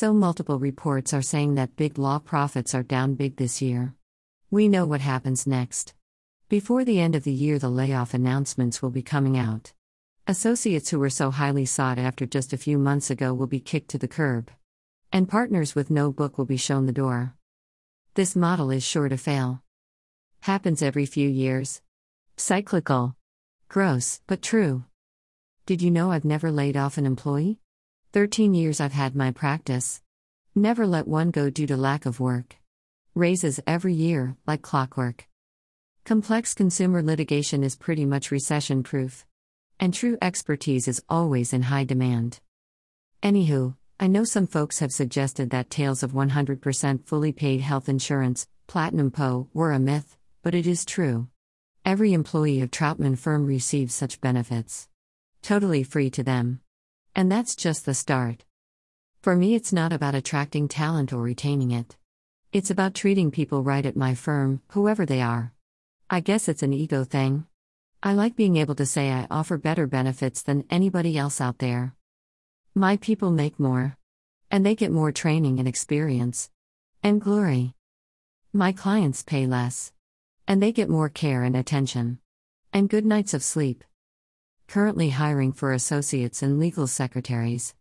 So, multiple reports are saying that big law profits are down big this year. We know what happens next. Before the end of the year, the layoff announcements will be coming out. Associates who were so highly sought after just a few months ago will be kicked to the curb. And partners with no book will be shown the door. This model is sure to fail. Happens every few years. Cyclical. Gross, but true. Did you know I've never laid off an employee? 13 years I've had my practice. Never let one go due to lack of work. Raises every year, like clockwork. Complex consumer litigation is pretty much recession proof. And true expertise is always in high demand. Anywho, I know some folks have suggested that tales of 100% fully paid health insurance, Platinum PO, were a myth, but it is true. Every employee of Troutman Firm receives such benefits. Totally free to them. And that's just the start. For me, it's not about attracting talent or retaining it. It's about treating people right at my firm, whoever they are. I guess it's an ego thing. I like being able to say I offer better benefits than anybody else out there. My people make more. And they get more training and experience. And glory. My clients pay less. And they get more care and attention. And good nights of sleep. Currently hiring for associates and legal secretaries.